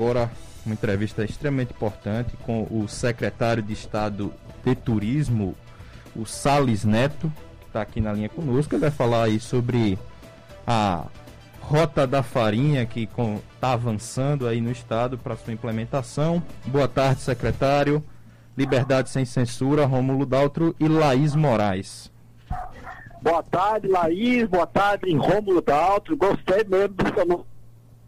Agora, uma entrevista extremamente importante com o secretário de Estado de Turismo, o Sales Neto, que está aqui na linha conosco. Ele vai falar aí sobre a Rota da Farinha que está avançando aí no estado para sua implementação. Boa tarde, secretário. Liberdade sem censura, Rômulo Daltro e Laís Moraes. Boa tarde, Laís. Boa tarde, Rômulo Daltro. Gostei mesmo do seu nome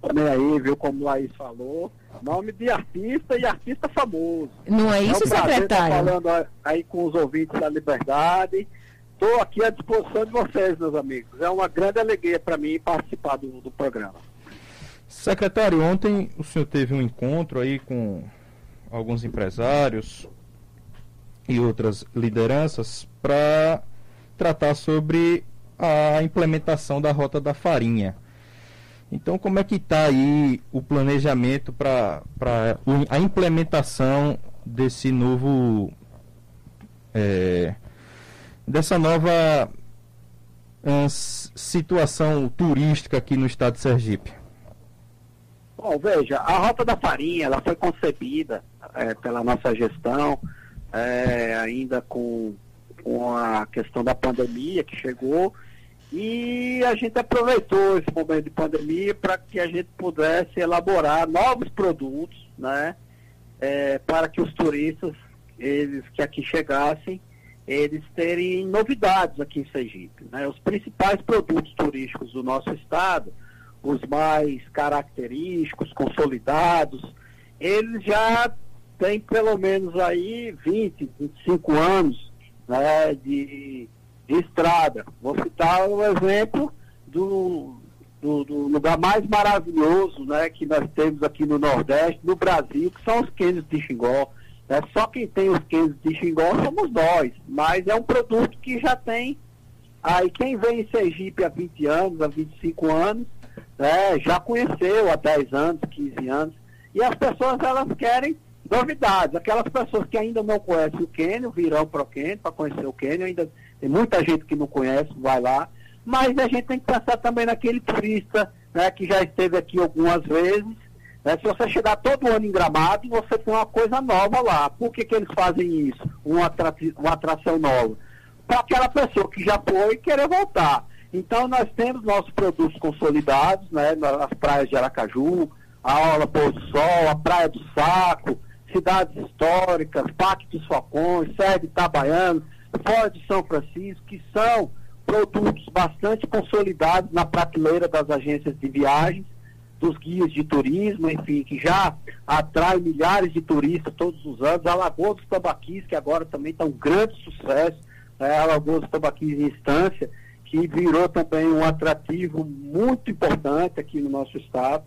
também aí, viu, como Laís falou. Nome de artista e artista famoso. Não é isso, é um secretário? falando aí com os ouvintes da Liberdade. Estou aqui à disposição de vocês, meus amigos. É uma grande alegria para mim participar do, do programa. Secretário, ontem o senhor teve um encontro aí com alguns empresários e outras lideranças para tratar sobre a implementação da Rota da Farinha. Então, como é que está aí o planejamento para a implementação desse novo é, dessa nova situação turística aqui no estado de Sergipe? Bom, veja, a Rota da Farinha ela foi concebida é, pela nossa gestão, é, ainda com, com a questão da pandemia que chegou, e a gente aproveitou esse momento de pandemia para que a gente pudesse elaborar novos produtos, né, é, para que os turistas, eles que aqui chegassem, eles terem novidades aqui em Sergipe. Né? Os principais produtos turísticos do nosso estado, os mais característicos, consolidados, eles já têm pelo menos aí 20, 25 anos né, de, estrada. Vou citar um exemplo do, do, do, lugar mais maravilhoso né, que nós temos aqui no Nordeste, no Brasil, que são os cânions de Xingó. É, só quem tem os queijos de Xingó somos nós, mas é um produto que já tem. Aí quem vem em Sergipe há 20 anos, há 25 anos, né, já conheceu há 10 anos, 15 anos, e as pessoas elas querem novidades. Aquelas pessoas que ainda não conhecem o Quênia virão para o Quênia para conhecer o Quênia, ainda tem muita gente que não conhece, vai lá, mas a gente tem que pensar também naquele turista né, que já esteve aqui algumas vezes né? Se você chegar todo ano em Gramado, você tem uma coisa nova lá. Por que, que eles fazem isso? Uma, uma atração nova? Para aquela pessoa que já foi querer voltar. Então, nós temos nossos produtos consolidados, né? nas praias de Aracaju, a Aula Pôr do Sol, a Praia do Saco, cidades históricas, Parque dos Falcões, Sede Itabaiano, Fora de São Francisco, que são produtos bastante consolidados na prateleira das agências de viagens dos guias de turismo, enfim, que já atrai milhares de turistas todos os anos. A Lagoa dos Tambaquis, que agora também está um grande sucesso, é, a Lagoa dos Tambaquis em instância, que virou também um atrativo muito importante aqui no nosso estado.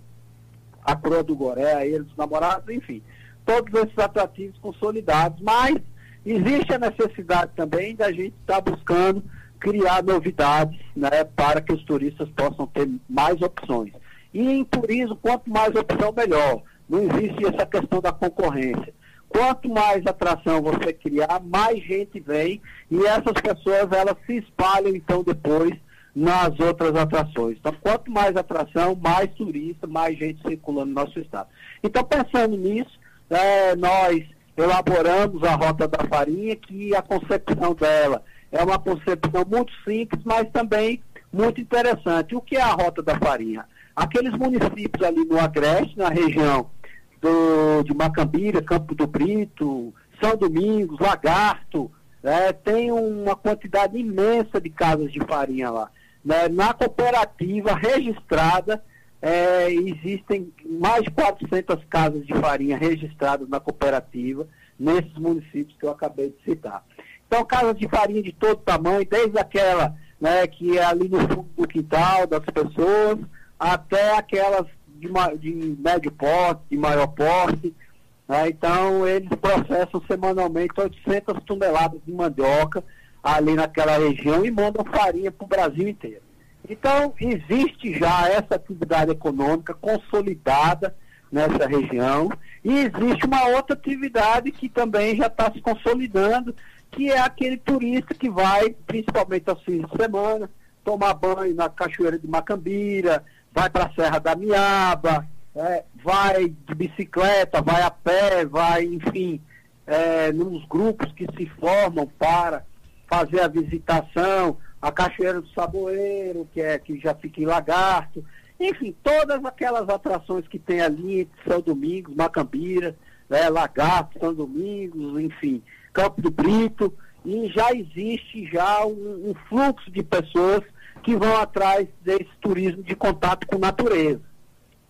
A Croa do Goré, a Ilha dos Namorados, enfim, todos esses atrativos consolidados, mas existe a necessidade também da gente estar tá buscando criar novidades né, para que os turistas possam ter mais opções. E em turismo, quanto mais opção, melhor. Não existe essa questão da concorrência. Quanto mais atração você criar, mais gente vem e essas pessoas elas se espalham então depois nas outras atrações. Então, quanto mais atração, mais turista, mais gente circulando no nosso estado. Então, pensando nisso, é, nós elaboramos a Rota da Farinha, que a concepção dela é uma concepção muito simples, mas também muito interessante. O que é a Rota da Farinha? Aqueles municípios ali no Agreste, na região do, de Macambira, Campo do Brito, São Domingos, Lagarto, é, tem uma quantidade imensa de casas de farinha lá. Né? Na cooperativa registrada, é, existem mais de 400 casas de farinha registradas na cooperativa, nesses municípios que eu acabei de citar. Então, casas de farinha de todo tamanho, desde aquela né, que é ali no fundo do quintal das pessoas, até aquelas de, de médio porte, de maior porte. Né? Então, eles processam semanalmente 800 toneladas de mandioca ali naquela região e mandam farinha para o Brasil inteiro. Então, existe já essa atividade econômica consolidada nessa região e existe uma outra atividade que também já está se consolidando, que é aquele turista que vai, principalmente aos fins de semana, tomar banho na Cachoeira de Macambira, vai para a Serra da Miaba, é, vai de bicicleta, vai a pé, vai, enfim, é, nos grupos que se formam para fazer a visitação, a Cachoeira do Saboeiro, que é que já fica em Lagarto, enfim, todas aquelas atrações que tem ali, São Domingos, Macambira, né, Lagarto, São Domingos, enfim, Campo do Brito, e já existe já um, um fluxo de pessoas que vão atrás desse turismo de contato com natureza.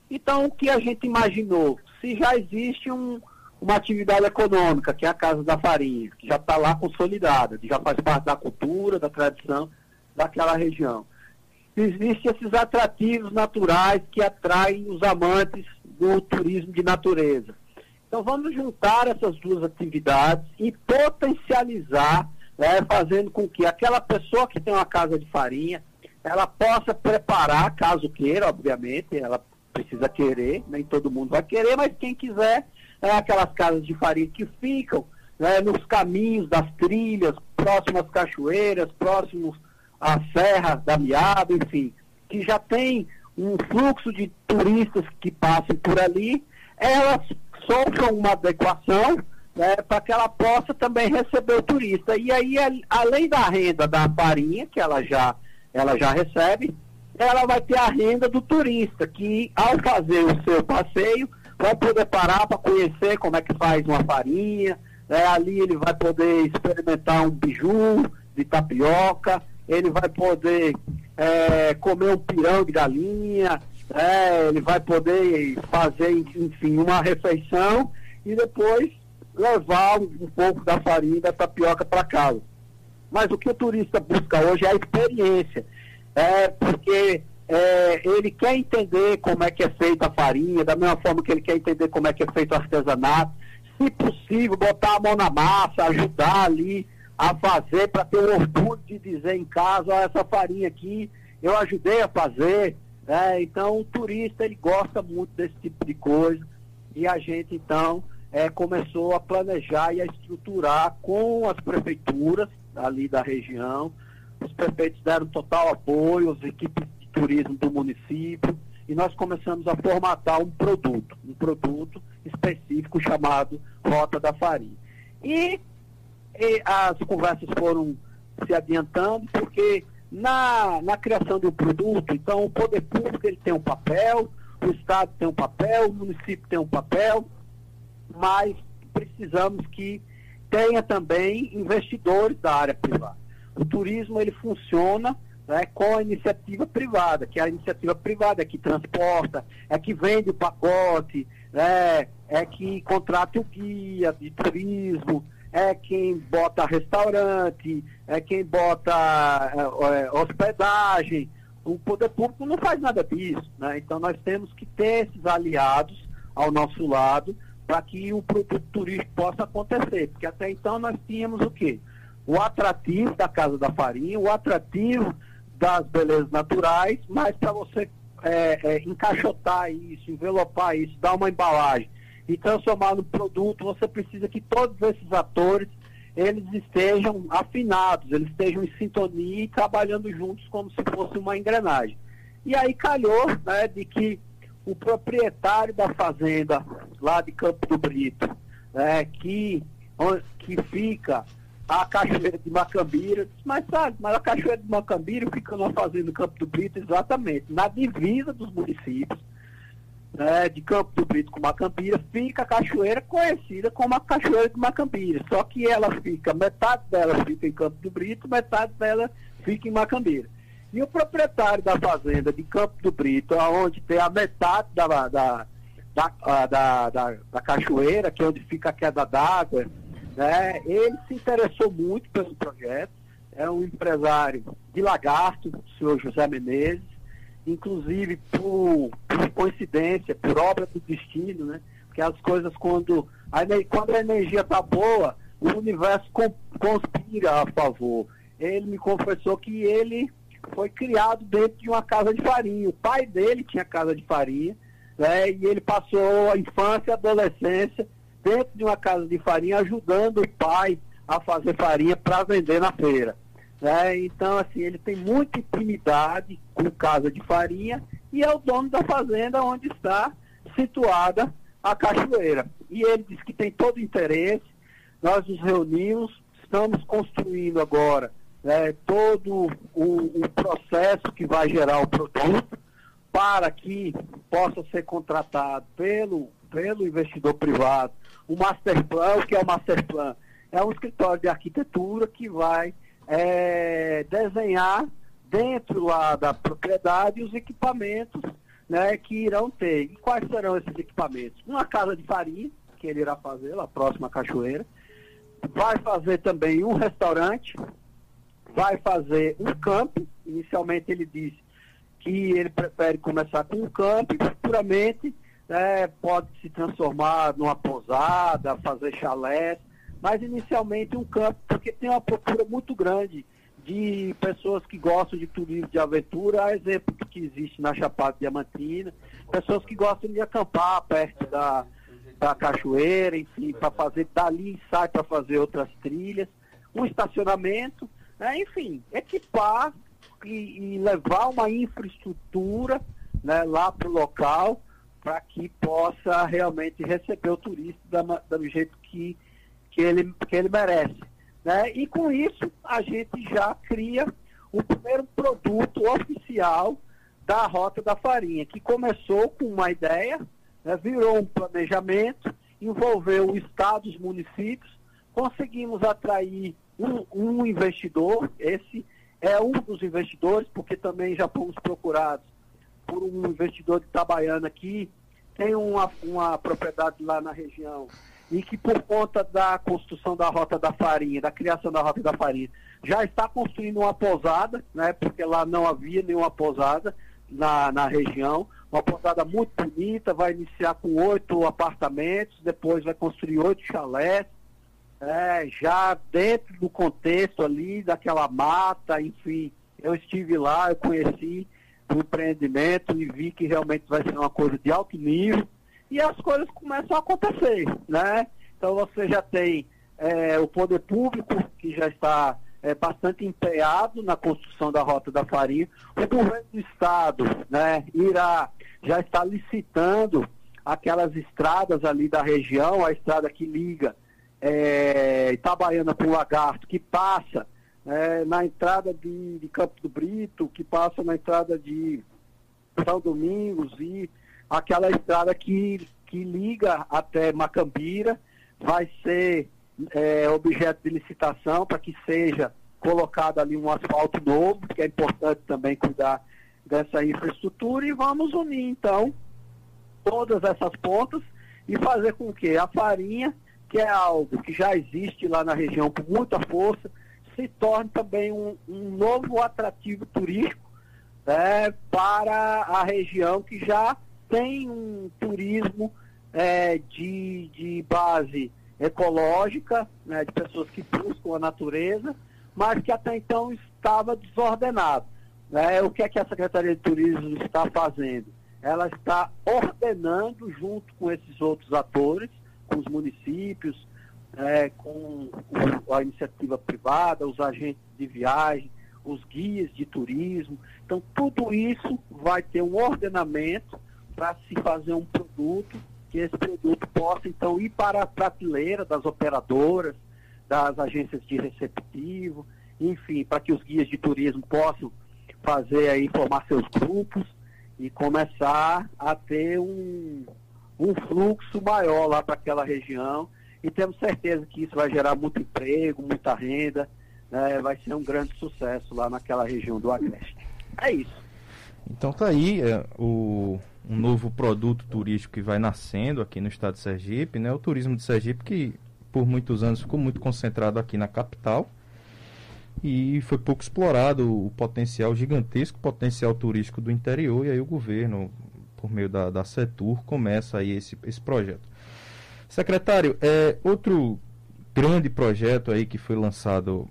Então, o que a gente imaginou? Se já existe um, uma atividade econômica, que é a Casa da Farinha, que já está lá consolidada, que já faz parte da cultura, da tradição daquela região. Existem esses atrativos naturais que atraem os amantes do turismo de natureza. Então vamos juntar essas duas atividades e potencializar, né, fazendo com que aquela pessoa que tem uma casa de farinha, ela possa preparar, caso queira, obviamente, ela precisa querer, nem todo mundo vai querer, mas quem quiser, é aquelas casas de farinha que ficam né, nos caminhos das trilhas, próximas cachoeiras, próximos às serras da Miada, enfim, que já tem um fluxo de turistas que passem por ali, elas sofram uma adequação né, para que ela possa também receber o turista. E aí, além da renda da farinha, que ela já, ela já recebe, ela vai ter a renda do turista, que ao fazer o seu passeio, vai poder parar para conhecer como é que faz uma farinha, né? ali ele vai poder experimentar um biju de tapioca, ele vai poder é, comer um pirão de galinha, é, ele vai poder fazer, enfim, uma refeição e depois levar um, pouco da farinha da tapioca para casa. Mas o que o turista busca hoje é a experiência é, porque é, ele quer entender como é que é feita a farinha, da mesma forma que ele quer entender como é que é feito o artesanato, se possível, botar a mão na massa, ajudar ali a fazer, para ter o orgulho de dizer em casa, ó, essa farinha aqui eu ajudei a fazer. Né? Então o turista ele gosta muito desse tipo de coisa e a gente então é, começou a planejar e a estruturar com as prefeituras ali da região os prefeitos deram total apoio, as equipes turismo do município, e nós começamos a formatar um produto, um produto específico chamado Rota da Farinha. E, e as conversas foram se adiantando, porque na, na criação do produto, então o poder público ele tem um papel, o Estado tem um papel, o município tem um papel, mas precisamos que tenha também investidores da área privada. O turismo ele funciona né, com a iniciativa privada, que é a iniciativa privada é que transporta, é que vende o pacote, né, é que contrata o guia de turismo, é quem bota restaurante, é quem bota é, é, hospedagem. O poder público não faz nada disso. Né? Então nós temos que ter esses aliados ao nosso lado para que o produto turístico possa acontecer. Porque até então nós tínhamos o quê? o atrativo da Casa da Farinha, o atrativo das belezas naturais, mas para você é, é, encaixotar isso, envelopar isso, dar uma embalagem e transformar no produto, você precisa que todos esses atores eles estejam afinados, eles estejam em sintonia e trabalhando juntos como se fosse uma engrenagem. E aí calhou né, de que o proprietário da fazenda lá de Campo do Brito, né, que, que fica a Cachoeira de Macambira. Mas sabe, mas a Cachoeira de Macambira fica numa fazenda no Campo do Brito, exatamente, na divisa dos municípios né, de Campo do Brito com Macambira, fica a cachoeira conhecida como a Cachoeira de Macambira. Só que ela fica, metade dela fica em Campo do Brito, metade dela fica em Macambira. E o proprietário da fazenda de Campo do Brito, onde tem a metade da, da, da, da, da cachoeira, que é onde fica a queda d'água, né? Ele se interessou muito pelo projeto, é um empresário de Lagarto, o senhor José Menezes, inclusive por, por coincidência, por obra do destino, né? Porque as coisas, quando a, quando a energia está boa, o universo conspira a favor. Ele me confessou que ele foi criado dentro de uma casa de farinha. O pai dele tinha casa de farinha, né? E ele passou a infância e a adolescência dentro de uma casa de farinha, ajudando o pai a fazer farinha para vender na feira. Né? Então, assim, ele tem muita intimidade com casa de farinha e é o dono da fazenda onde está situada a cachoeira. E ele disse que tem todo interesse, nós nos reunimos, estamos construindo agora né, todo o, o processo que vai gerar o produto para que possa ser contratado pelo, pelo investidor privado o master plan, o que é o master plan? É um escritório de arquitetura que vai é, desenhar dentro lá da propriedade os equipamentos né, que irão ter. E quais serão esses equipamentos? Uma casa de farinha, que ele irá fazer lá próxima à cachoeira. Vai fazer também um restaurante, vai fazer um campo. Inicialmente ele disse que ele prefere começar com um campo e futuramente né, pode se transformar numa pousada, fazer chalés, mas inicialmente um campo, porque tem uma procura muito grande de pessoas que gostam de turismo de aventura, exemplo que existe na Chapada Diamantina, pessoas que gostam de acampar perto da, da cachoeira, enfim, para fazer, dali sai para fazer outras trilhas, um estacionamento, né, enfim, equipar e, e, levar uma infraestrutura né, lá para o local para que possa realmente receber o turista da, do jeito que, que, ele, que ele merece. Né? E com isso a gente já cria o primeiro produto oficial da Rota da Farinha, que começou com uma ideia, né? virou um planejamento, envolveu o Estado, os municípios, conseguimos atrair um, um investidor, esse é um dos investidores, porque também já fomos procurados por um investidor de Itabaiana aqui, tem uma, uma propriedade lá na região, e que por conta da construção da Rota da Farinha, da criação da Rota da Farinha, já está construindo uma pousada, né, porque lá não havia nenhuma pousada na, na região, uma pousada muito bonita, vai iniciar com oito apartamentos, depois vai construir oito chalés, é, já dentro do contexto ali, daquela mata, enfim, eu estive lá, eu conheci o empreendimento e vi que realmente vai ser uma coisa de alto nível e as coisas começam a acontecer, né? Então você já tem é, o poder público que já está é, bastante empenhado na construção da Rota da Farinha, o governo do estado, né, irá, já está licitando aquelas estradas ali da região, a estrada que liga é, Itabaiana para o Lagarto, que passa é, na entrada de, de, Campo do Brito, que passa na entrada de São Domingos e aquela estrada que, que liga até Macambira vai ser é, objeto de licitação para que seja colocado ali um asfalto novo, que é importante também cuidar dessa infraestrutura e vamos unir então todas essas pontas e fazer com que a farinha, que é algo que já existe lá na região com muita força, se torne também um, um novo atrativo turístico né, para a região que já tem um turismo é, de, de base ecológica, né, de pessoas que buscam a natureza, mas que até então estava desordenado. Né? O que é que a Secretaria de Turismo está fazendo? Ela está ordenando, junto com esses outros atores, com os municípios, é, com a iniciativa privada, os agentes de viagem, os guias de turismo. Então, tudo isso vai ter um ordenamento para se fazer um produto, que esse produto possa, então, ir para a prateleira das operadoras, das agências de receptivo, enfim, para que os guias de turismo possam fazer aí, formar seus grupos e começar a ter um, um fluxo maior lá para aquela região e temos certeza que isso vai gerar muito emprego, muita renda, né? vai ser um grande sucesso lá naquela região do Agreste. É isso. Então tá aí é, o, um novo produto turístico que vai nascendo aqui no estado de Sergipe, né? O turismo de Sergipe que por muitos anos ficou muito concentrado aqui na capital e foi pouco explorado o potencial gigantesco potencial turístico do interior e aí o governo por meio da, da Setur começa aí esse, esse projeto. Secretário, é, outro grande projeto aí que foi lançado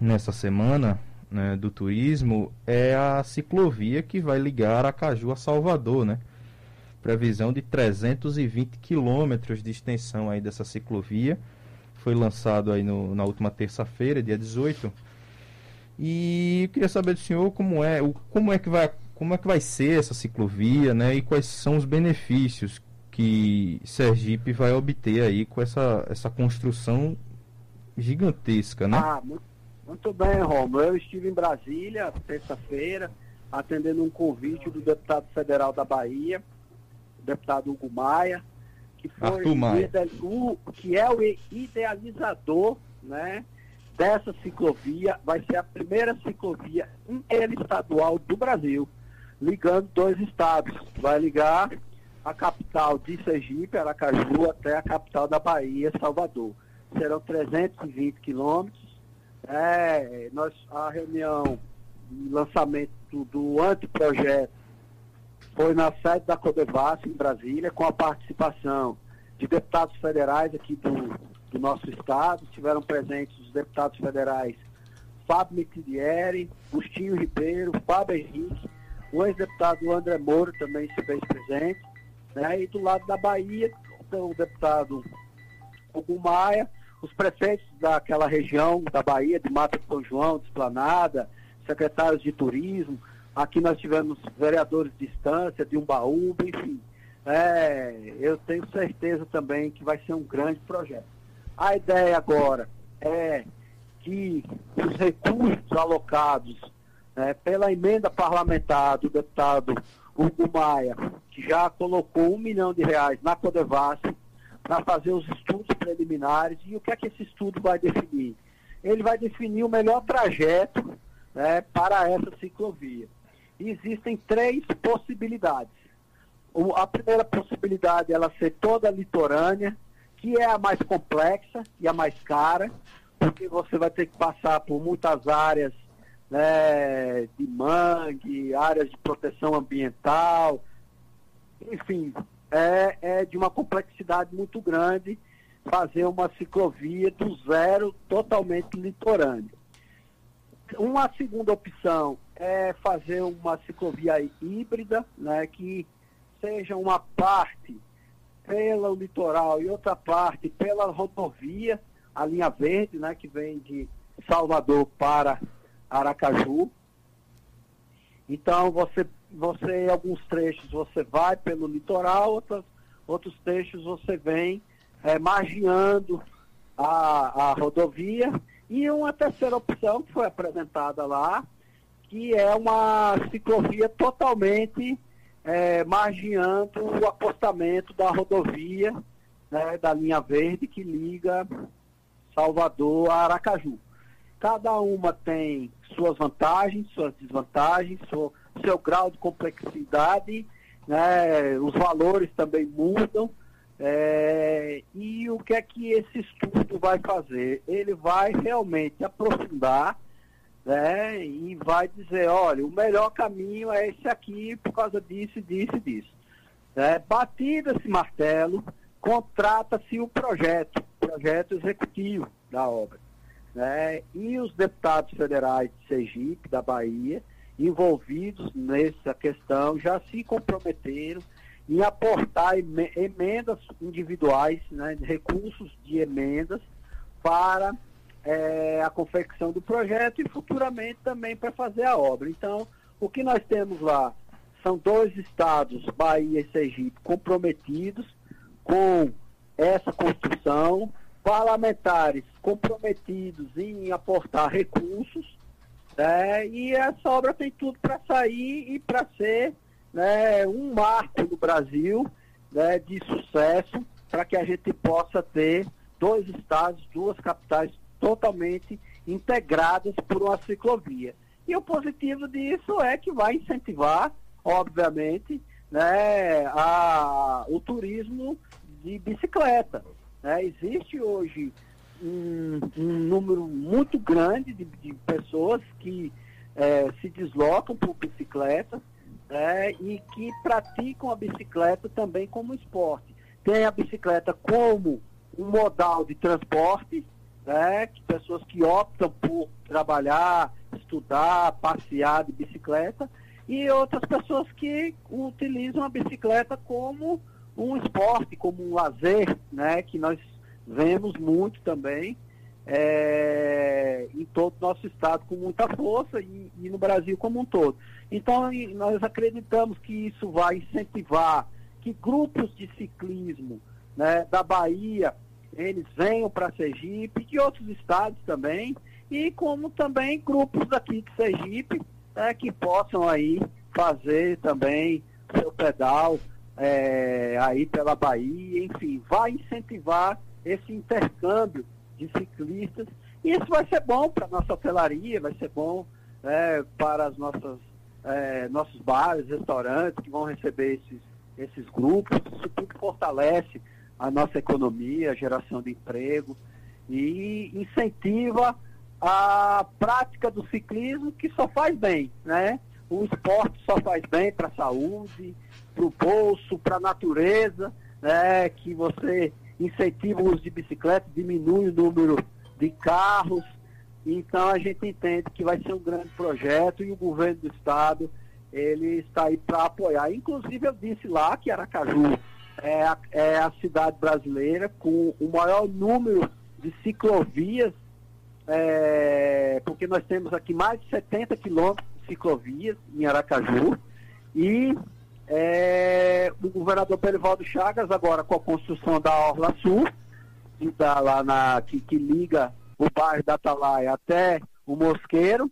nessa semana né, do turismo é a ciclovia que vai ligar Acaju a Salvador, né? Previsão de 320 quilômetros de extensão aí dessa ciclovia. Foi lançado aí no, na última terça-feira, dia 18. E eu queria saber do senhor como é, o, como é que vai como é que vai ser essa ciclovia, né? E quais são os benefícios que Sergipe vai obter aí com essa, essa construção gigantesca, né? Ah, muito, muito bem, Romo. Eu estive em Brasília terça-feira, atendendo um convite do deputado federal da Bahia, o deputado Hugo Maia, que foi. O, que é o idealizador, né? Dessa ciclovia vai ser a primeira ciclovia interestadual do Brasil, ligando dois estados. Vai ligar a capital de Sergipe, Aracaju, até a capital da Bahia, Salvador. Serão 320 quilômetros. É, nós, a reunião de lançamento do, anteprojeto foi na sede da Codevas, em Brasília, com a participação de deputados federais aqui do, do nosso estado. Estiveram presentes os deputados federais Fábio Mitidieri, Agostinho Ribeiro, Fábio Henrique, o ex-deputado André Moro também se fez presente. Né? E do lado da Bahia, o deputado Hugo Maia, os prefeitos daquela região da Bahia, de Mata de São João, de Esplanada, secretários de turismo. Aqui nós tivemos vereadores de distância, de Umbaúba, enfim. É, eu tenho certeza também que vai ser um grande projeto. A ideia agora é que os recursos alocados né, pela emenda parlamentar do deputado Hugo Maia, que já colocou um milhão de reais na Codevas para fazer os estudos preliminares. E o que é que esse estudo vai definir? Ele vai definir o melhor trajeto né, para essa ciclovia. E existem três possibilidades. O, a primeira possibilidade é ela ser toda litorânea, que é a mais complexa e a mais cara, porque você vai ter que passar por muitas áreas né, de mangue, áreas de proteção ambiental, enfim, é, é de uma complexidade muito grande fazer uma ciclovia do zero totalmente litorânea. Uma segunda opção é fazer uma ciclovia híbrida, né, que seja uma parte pelo litoral e outra parte pela rodovia, a linha verde, né, que vem de Salvador para Aracaju. Então você, você, em alguns trechos, você vai pelo litoral, outros, outros trechos você vem é, a, a rodovia. E uma terceira opção que foi apresentada lá, que é uma ciclovia totalmente é, o apostamento da rodovia né, da linha verde que liga Salvador a Aracaju. Cada uma tem suas vantagens, suas desvantagens, seu, seu grau de complexidade, né, os valores também mudam. É, e o que é que esse estudo vai fazer? Ele vai realmente aprofundar né, e vai dizer, olha, o melhor caminho é esse aqui por causa disso, disso e disso. É, batido esse martelo, contrata-se o projeto, projeto executivo da obra. Né, e os deputados federais de Sergipe, da Bahia, envolvidos nessa questão, já se comprometeram em aportar emendas individuais, né, recursos de emendas para é, a confecção do projeto e futuramente também para fazer a obra. Então, o que nós temos lá são dois estados, Bahia e Sergipe, comprometidos com essa construção, parlamentares comprometidos em aportar recursos, né, e essa obra tem tudo para sair e para ser né, um marco no Brasil né, de sucesso para que a gente possa ter dois estados, duas capitais totalmente integradas por uma ciclovia. E o positivo disso é que vai incentivar, obviamente, né, a, o turismo de bicicleta. Né? Existe hoje um, um, número muito grande de, de pessoas que é, se deslocam por bicicleta né, e que praticam a bicicleta também como esporte. Tem a bicicleta como um modal de transporte, né, que pessoas que optam por trabalhar, estudar, passear de bicicleta, e outras pessoas que utilizam a bicicleta como um esporte, como um lazer, né, que nós vemos muito também, é, em todo o nosso estado com muita força e, e, no Brasil como um todo. Então, nós acreditamos que isso vai incentivar que grupos de ciclismo né, da Bahia eles venham para Sergipe, de outros estados também, e como também grupos daqui de Sergipe né, que possam aí fazer também seu pedal é, aí pela Bahia, enfim, vai incentivar esse intercâmbio de ciclistas e isso vai ser bom para a nossa hotelaria, vai ser bom é, para as nossas é, nossos bares, restaurantes que vão receber esses, esses grupos, isso tudo fortalece a nossa economia, a geração de emprego e incentiva a prática do ciclismo que só faz bem, né? O esporte só faz bem para a saúde, para o bolso, para a natureza, né? Que você incentiva o uso de bicicleta, diminui o número de carros. Então a gente entende que vai ser um grande projeto e o governo do estado ele está aí para apoiar. Inclusive eu disse lá que Aracaju é a, é a cidade brasileira com o maior número de ciclovias, é, porque nós temos aqui mais de 70 quilômetros de ciclovias em Aracaju, e é, o governador Perivaldo Chagas, agora com a construção da Orla Sul, que, tá lá na, que, que liga o bairro da Atalaia até o Mosqueiro,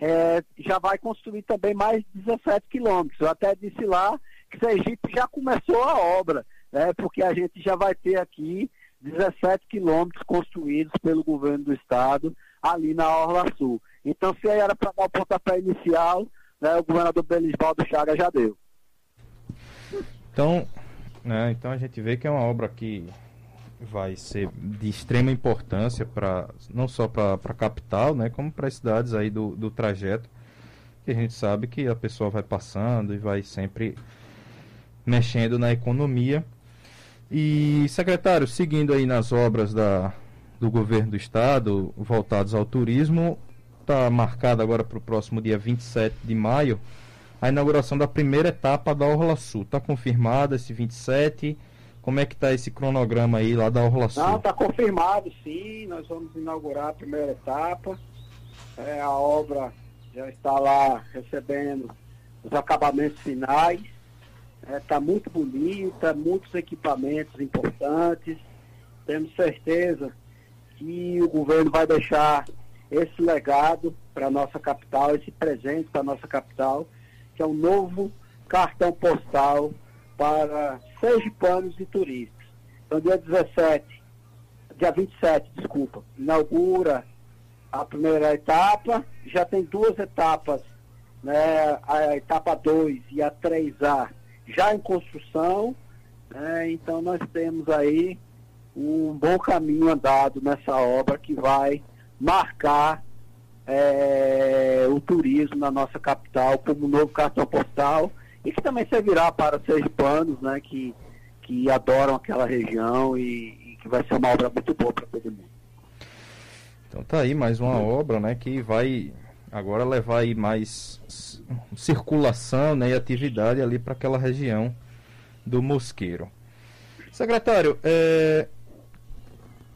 é, já vai construir também mais de 17 quilômetros. Eu até disse lá Sergipe já começou a obra, né, porque a gente já vai ter aqui 17 quilômetros construídos pelo governo do estado ali na Orla Sul. Então, se aí era para dar o pontapé inicial, né, o governador Belisvaldo Chaga já deu. Então, né, então a gente vê que é uma obra que vai ser de extrema importância para não só para a capital, né, como para as cidades aí do, do trajeto, que a gente sabe que a pessoa vai passando e vai sempre mexendo na economia. E, secretário, seguindo aí nas obras da, do governo do estado voltados ao turismo, está marcada agora para o próximo dia 27 de maio a inauguração da primeira etapa da Orla Sul. Está confirmada esse 27? Como é que está esse cronograma aí lá da Orla Sul? Não, está confirmado sim. Nós vamos inaugurar a primeira etapa. É, a obra já está lá recebendo os acabamentos finais. Está é, tá muito bonita, muitos equipamentos importantes. Temos certeza que o governo vai deixar esse legado para a nossa capital, esse presente para a nossa capital, que é um novo cartão postal para sergipanos e turistas. Então, dia 17, dia 27, desculpa, inaugura a primeira etapa, já tem duas etapas, né, a etapa 2 e a 3A já em construção, né? então nós temos aí um bom caminho andado nessa obra que vai marcar é, o turismo na nossa capital como um novo cartão postal e que também servirá para sergipanos né, que, que adoram aquela região e, e que vai ser uma obra muito boa para todo mundo. Então tá aí mais uma obra né, que vai agora levar aí mais circulação né, e atividade ali para aquela região do Mosqueiro. Secretário, é,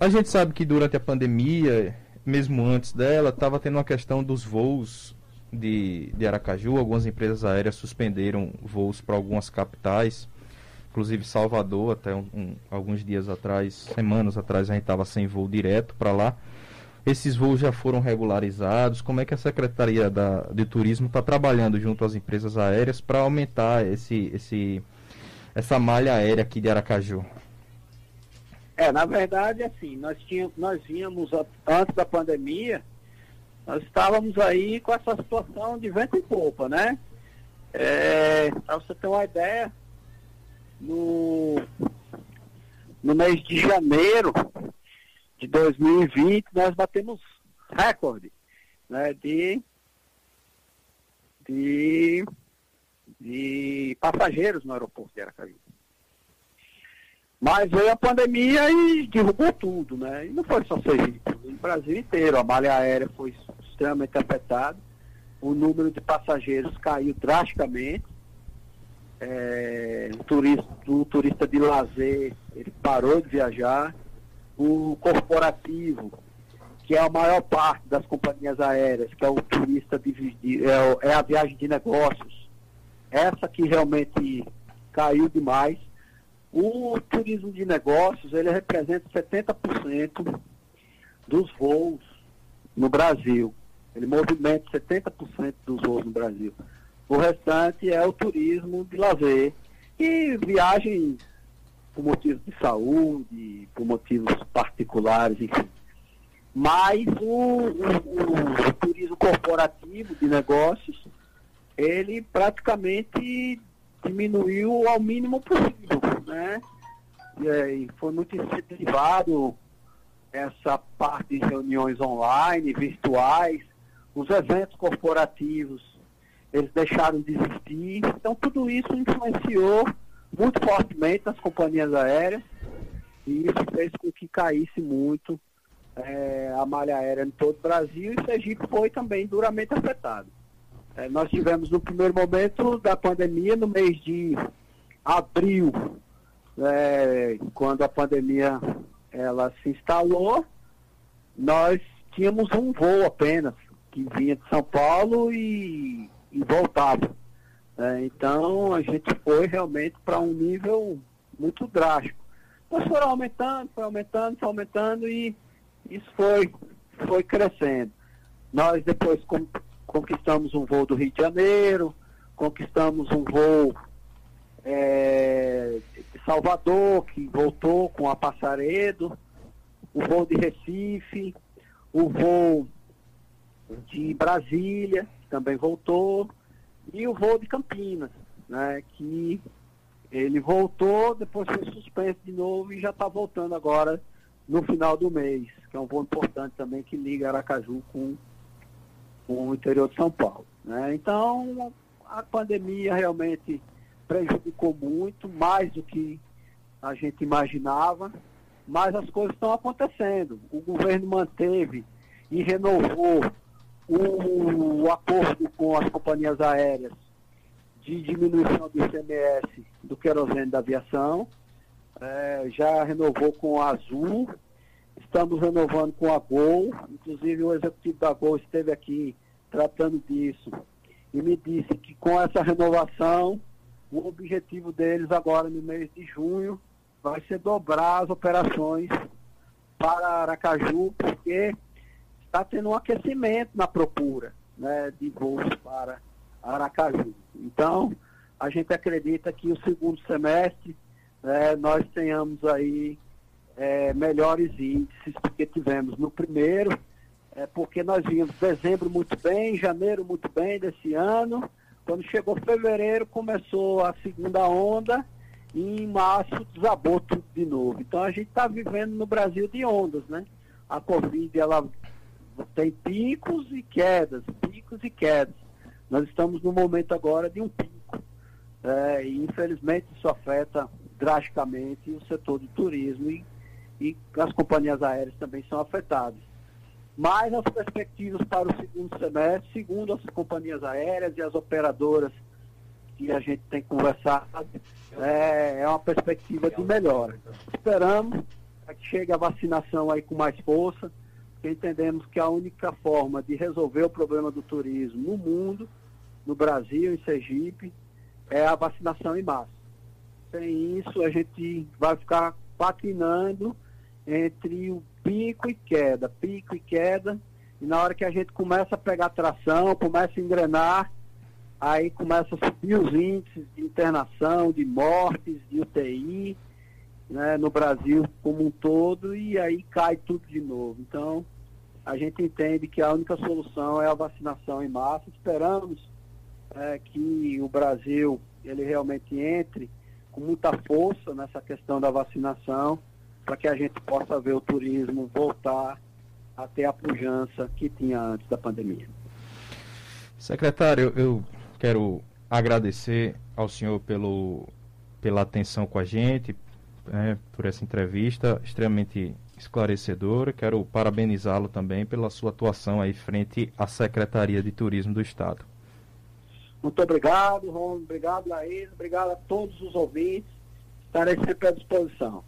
a gente sabe que durante a pandemia, mesmo antes dela, estava tendo uma questão dos voos de, de Aracaju. Algumas empresas aéreas suspenderam voos para algumas capitais, inclusive Salvador, até um, um, alguns dias atrás, semanas atrás, a gente estava sem voo direto para lá. Esses voos já foram regularizados? Como é que a Secretaria da, de Turismo está trabalhando junto às empresas aéreas para aumentar esse, esse, essa malha aérea aqui de Aracaju? É, na verdade, assim, nós, tínhamos, nós vínhamos, antes da pandemia, nós estávamos aí com essa situação de vento em popa, né? É, para você ter uma ideia, no, no mês de janeiro, de 2020 nós batemos recorde né, de, de, de passageiros no aeroporto de Aracaju. Mas veio a pandemia e derrubou tudo, né? E não foi só Sergipe, o Brasil inteiro. A malha aérea foi extremamente afetada. O número de passageiros caiu drasticamente. É, o, turista, o turista de lazer ele parou de viajar o corporativo, que é a maior parte das companhias aéreas, que é o turista, de, de, é, é a viagem de negócios, essa que realmente caiu demais. O turismo de negócios, ele representa 70% dos voos no Brasil. Ele movimenta 70% dos voos no Brasil. O restante é o turismo de lazer e viagem por motivos de saúde, por motivos particulares, enfim. Mas o, o, o turismo corporativo de negócios, ele praticamente diminuiu ao mínimo possível, né? E, foi muito incentivado essa parte de reuniões online, virtuais, os eventos corporativos, eles deixaram de existir. Então, tudo isso influenciou muito fortemente as companhias aéreas e isso fez com que caísse muito é, a malha aérea em todo o Brasil e Sergipe foi também duramente afetado. É, nós tivemos no primeiro momento da pandemia, no mês de abril, é, quando a pandemia ela se instalou, nós tínhamos um voo apenas, que vinha de São Paulo e, e voltava. É, então a gente foi realmente para um nível muito drástico. Nós foram aumentando, foi aumentando, foi aumentando e isso foi, foi crescendo. Nós depois conquistamos um voo do Rio de Janeiro, conquistamos um voo é, Salvador, que voltou com a Passaredo, o voo de Recife, o voo de Brasília, que também voltou, e o voo de Campinas, né, que ele voltou, depois foi suspenso de novo e já está voltando agora no final do mês, que é um voo importante também que liga Aracaju com, com o interior de São Paulo. Né? Então, a pandemia realmente prejudicou muito, mais do que a gente imaginava, mas as coisas estão acontecendo. O governo manteve e renovou o, o acordo com as companhias aéreas de diminuição do ICMS do querosene da aviação. É, já renovou com a Azul, estamos renovando com a Gol, inclusive o executivo da Gol esteve aqui tratando disso e me disse que com essa renovação, o objetivo deles agora no mês de junho vai ser dobrar as operações para Aracaju, porque está tendo um aquecimento na procura né, de voos para Aracaju. Então, a gente acredita que o segundo semestre é, nós tenhamos aí é, melhores índices do que tivemos no primeiro, é, porque nós vimos dezembro muito bem, janeiro muito bem desse ano. Quando chegou fevereiro, começou a segunda onda e em março desabou tudo de novo. Então a gente está vivendo no Brasil de ondas, né? A Covid ela tem picos e quedas, picos e quedas. Nós estamos no momento agora de um pico. É, e infelizmente isso afeta drasticamente o setor de turismo e, e as companhias aéreas também são afetadas. Mas as perspectivas para o segundo semestre, segundo as companhias aéreas e as operadoras que a gente tem conversado, é, é uma perspectiva de melhora. Esperamos que chegue a vacinação aí com mais força, porque entendemos que a única forma de resolver o problema do turismo no mundo, no Brasil, em Sergipe, é a vacinação em massa. Sem isso, a gente vai ficar patinando entre o pico e queda, pico e queda, e na hora que a gente começa a pegar tração, começa a engrenar, aí começa a subir os índices de internação, de mortes, de UTI, né, no Brasil como um todo e aí cai tudo de novo. Então, a gente entende que a única solução é a vacinação em massa. Esperamos é, que o Brasil ele realmente entre com muita força nessa questão da vacinação para que a gente possa ver o turismo voltar a ter a pujança que tinha antes da pandemia. Secretário, eu quero agradecer ao senhor pelo, pela atenção com a gente, né, por essa entrevista extremamente esclarecedora. Quero parabenizá-lo também pela sua atuação aí frente à Secretaria de Turismo do Estado. Muito obrigado, Ron. Obrigado, Laís. Obrigado a todos os ouvintes. Estarei sempre à disposição.